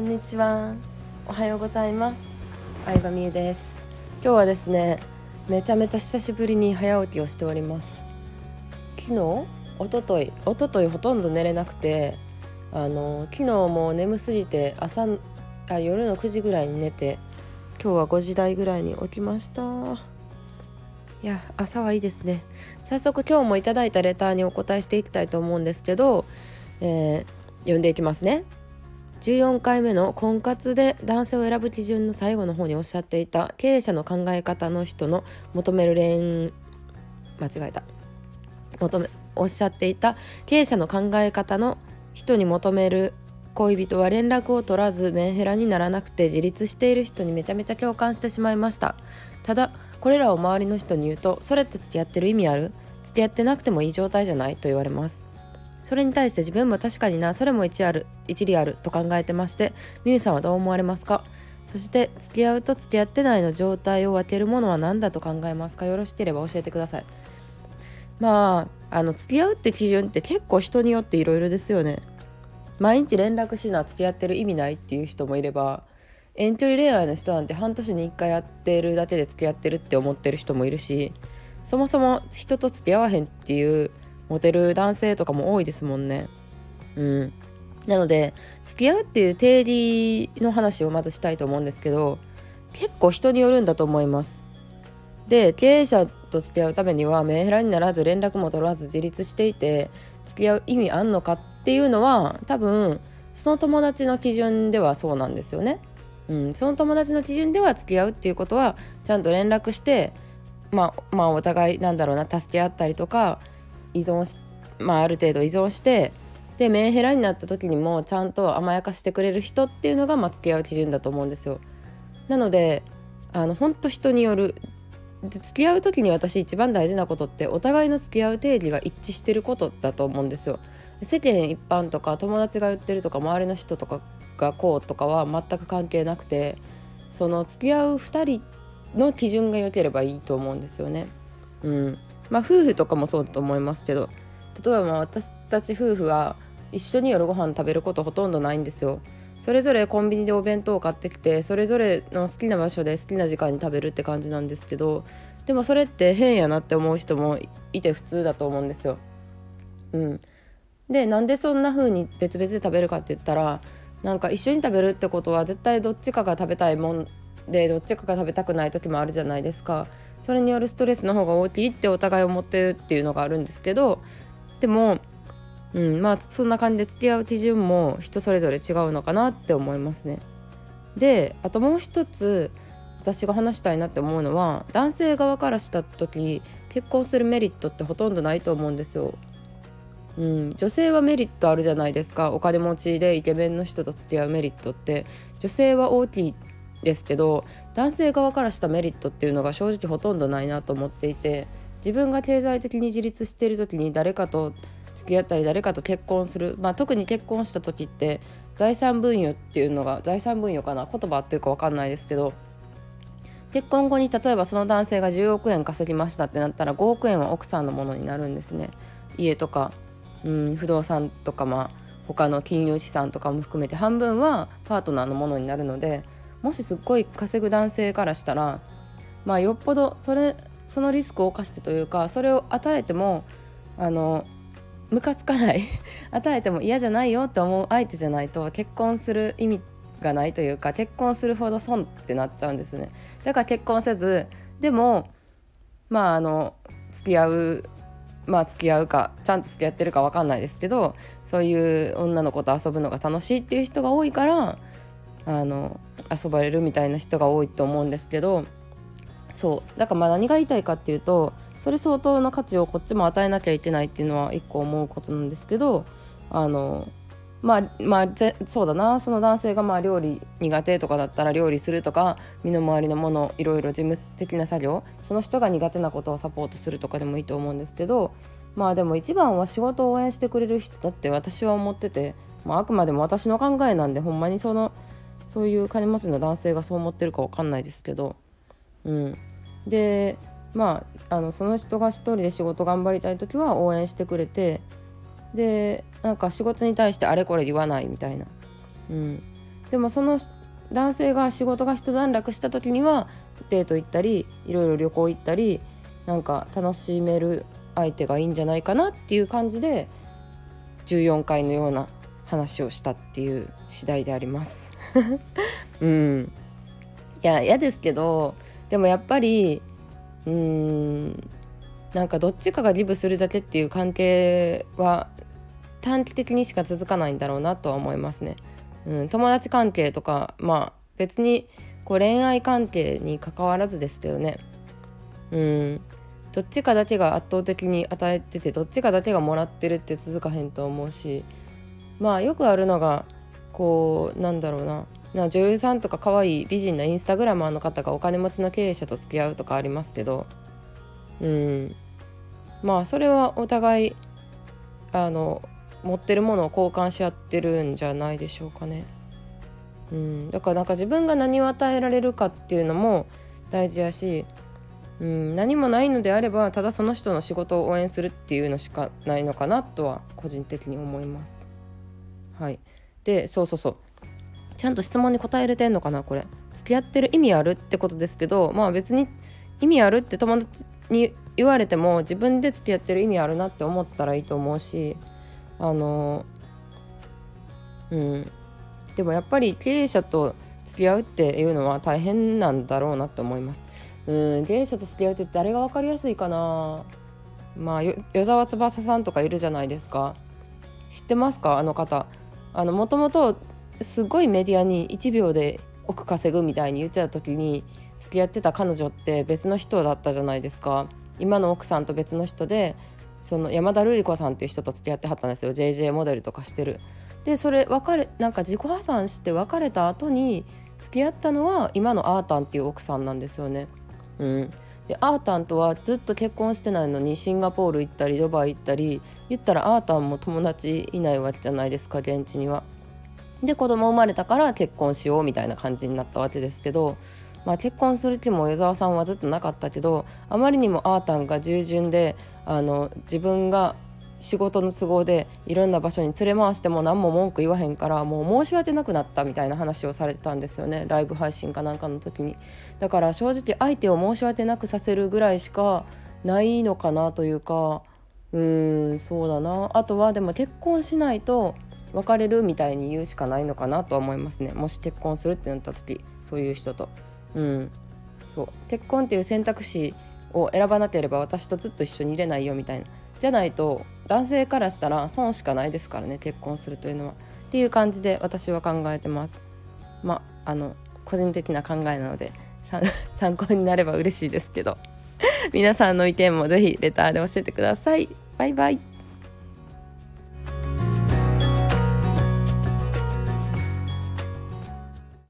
んにちは。おはようございます。相葉美優です。今日はですねめちゃめちゃ久しぶりに早起きをしております。昨日？一昨日一昨日ほとんど寝れなくてあの昨日も眠すぎて朝あ夜の9時ぐらいに寝て今日は5時台ぐらいに起きました。いや朝はいいですね。早速今日もいただいたレターにお答えしていきたいと思うんですけど、えー、読んでいきますね。14回目の婚活で男性を選ぶ基準の最後の方におっしゃっていた経営者の考え方の人の求める恋間違えた。求めおっしゃっていた経営者の考え方の人に求める恋人は連絡を取らずメンヘラにならなくて自立している人にめちゃめちゃ共感してしまいました。ただこれらを周りの人に言うとそれって付き合ってる意味ある？付き合ってなくてもいい状態じゃない？と言われます。それに対して自分も確かになそれも一ある一理あると考えてましてみゆさんはどう思われますか？そして付き合うと付き合ってないの状態を分けるものは何だと考えますか？よろしければ教えてください。まああの付き合うって基準って結構人によっていろいろですよね。毎日連絡しな付き合ってる意味ないっていう人もいれば遠距離恋愛の人なんて半年に1回やってるだけで付き合ってるって思ってる人もいるしそもそも人と付き合わへんっていうモテる男性とかも多いですもんね。うん。なので付き合うっていう定義の話をまずしたいと思うんですけど結構人によるんだと思います。で経営者と付き合うためにはメンヘラにならず連絡も取らず自立していて付き合う意味あんのかっていうのは多分その友達の基準ではそうなんですよね。うん、その友達の基準では付き合うっていうことはちゃんと連絡してまあまあお互いなんだろうな助け合ったりとか依存し、まあ、ある程度依存してでメンヘラになった時にもちゃんと甘やかしてくれる人っていうのが、まあ、付き合う基準だと思うんですよ。なのであの本当人によるで付き合う時に私一番大事なことってお互いの付き合う定義が一致してることだと思うんですよ。世間一般とか友達が言ってるとか周りの人とかがこうとかは全く関係なくてその付き合う2人の基準が良ければいいと思うんですよね。うん、まあ夫婦とかもそうだと思いますけど例えば私たち夫婦は一緒に夜ご飯食べることほとんどないんですよ。それぞれコンビニでお弁当を買ってきてそれぞれの好きな場所で好きな時間に食べるって感じなんですけどでもそれって変やなって思う人もいて普通だと思うんですよ。うん、でなんでそんな風に別々で食べるかって言ったらなんか一緒に食べるってことは絶対どっちかが食べたいもんでどっちかが食べたくない時もあるじゃないですか。それによるストレスの方が大きいってお互い思ってるっていうのがあるんですけどでも、うん、まあそんな感じで付き合う基準も人それぞれ違うのかなって思いますね。であともう一つ私が話したいなって思うのは男性側からした時結婚するメリットってほとんどないと思うんですよ。うん、女性はメリットあるじゃないですかお金持ちでイケメンの人と付き合うメリットって女性は大きいですけど男性側からしたメリットっていうのが正直ほとんどないなと思っていて自分が経済的に自立している時に誰かと付き合ったり誰かと結婚する、まあ、特に結婚した時って財産分与っていうのが財産分与かな言葉っていうか分かんないですけど結婚後に例えばその男性が10億円稼ぎましたってなったら5億円は奥さんのものになるんですね。家とか、うん、不動産とかまあ他の金融資産とかも含めて半分はパートナーのものになるのでもしすっごい稼ぐ男性からしたらまあよっぽどそれそのリスクを冒してというかそれを与えてもあのムカつかない 与えても嫌じゃないよって思う相手じゃないと結婚する意味がないというか結婚するほど損ってなっちゃうんですね。だから結婚せずでもまああの付き合うまあ付き合うかちゃんと付き合ってるか分かんないですけどそういう女の子と遊ぶのが楽しいっていう人が多いからあの遊ばれるみたいな人が多いと思うんですけどそうだからまあ何が言いたいかっていうとそれ相当の価値をこっちも与えなきゃいけないっていうのは一個思うことなんですけどあのまあまあそうだなその男性がまあ料理苦手とかだったら料理するとか身の回りのものいろいろ事務的な作業その人が苦手なことをサポートするとかでもいいと思うんですけどまあでも一番は仕事を応援してくれる人だって私は思ってて、まあ、あくまでも私の考えなんでほんまにそのそういう金持ちの男性がそう思ってるか分かんないですけど、うん、でまああのその人が一人で仕事頑張りたい時は応援してくれてでなんか仕事に対してあれこれ言わないみたいな、うん、でもその男性が仕事が一段落した時にはデート行ったりいろいろ旅行行ったりなんか楽しめる相手がいいんじゃないかなっていう感じで14回のような話をしたっていう次第であります。うん。いや嫌ですけどでもやっぱりうーんなんかどっちかがリブするだけっていう関係は短期的にしか続かないんだろうなとは思いますね。うん、友達関係とかまあ別にこう恋愛関係に関わらずですけどね。うん。どっちかだけが圧倒的に与えててどっちかだけがもらってるって続かへんと思うしまあよくあるのがこうなんだろうな。な女優さんとか可愛い美人なインスタグラマーの方がお金持ちの経営者と付き合うとかありますけど。うん。まあそれはお互いあの持ってるものを交換し合ってるんじゃないでしょうかね。うん、だからなんか自分が何を与えられるかっていうのも大事やし、うん、何もないのであればただその人の仕事を応援するっていうのしかないのかなとは個人的に思います。はい、でそうそうそう。ちゃんと質問に答えれてんのかなこれ。付き合ってる意味あるってことですけどまあ別に意味あるって友達に言われても自分で付き合ってる意味あるなって思ったらいいと思うしあのうん。でもやっぱり経営者と付き合うっていうのは大変なんだろうなと思います。うん。経営者と付き合うって誰が分かりやすいかな。まあ与沢翼さんとかいるじゃないですか。知ってますか？あの方。もともとすごいメディアに1秒で億稼ぐみたいに言ってた時に付き合ってた彼女って別の人だったじゃないですか今の奥さんと別の人でその山田瑠璃子さんっていう人と付き合ってはったんですよ JJ モデルとかしてる。でそれ別れなんか自己破産して別れた後に付き合ったのは今のアータンっていう奥さんなんですよね。うん、でアータンとはずっと結婚してないのにシンガポール行ったりドバイ行ったり言ったらアータンも友達いないわけじゃないですか現地には。で子供生まれたから結婚しようみたいな感じになったわけですけど、まあ、結婚する気も与沢さんはずっとなかったけどあまりにもアータンが従順であの自分が仕事の都合でいろんな場所に連れ回しても何も文句言わへんからもう申し訳なくなったみたいな話をされてたんですよね。ライブ配信かなんかの時に。だから正直相手を申し訳なくさせるぐらいしかないのかなというかうーんそうだな。あとはでも結婚しないと別れるみたいに言うしかないのかなとは思いますね。もし結婚するってなった時そういう人と。うん。そう。結婚っていう選択肢を選ばなければ私とずっと一緒にいれないよみたいな。じゃないと男性からしたら損しかないですからね結婚するというのは。っていう感じで私は考えてます。まあの個人的な考えなので 参考になれば嬉しいですけど。皆さんの意見も是非レターで教えてください。バイバイ。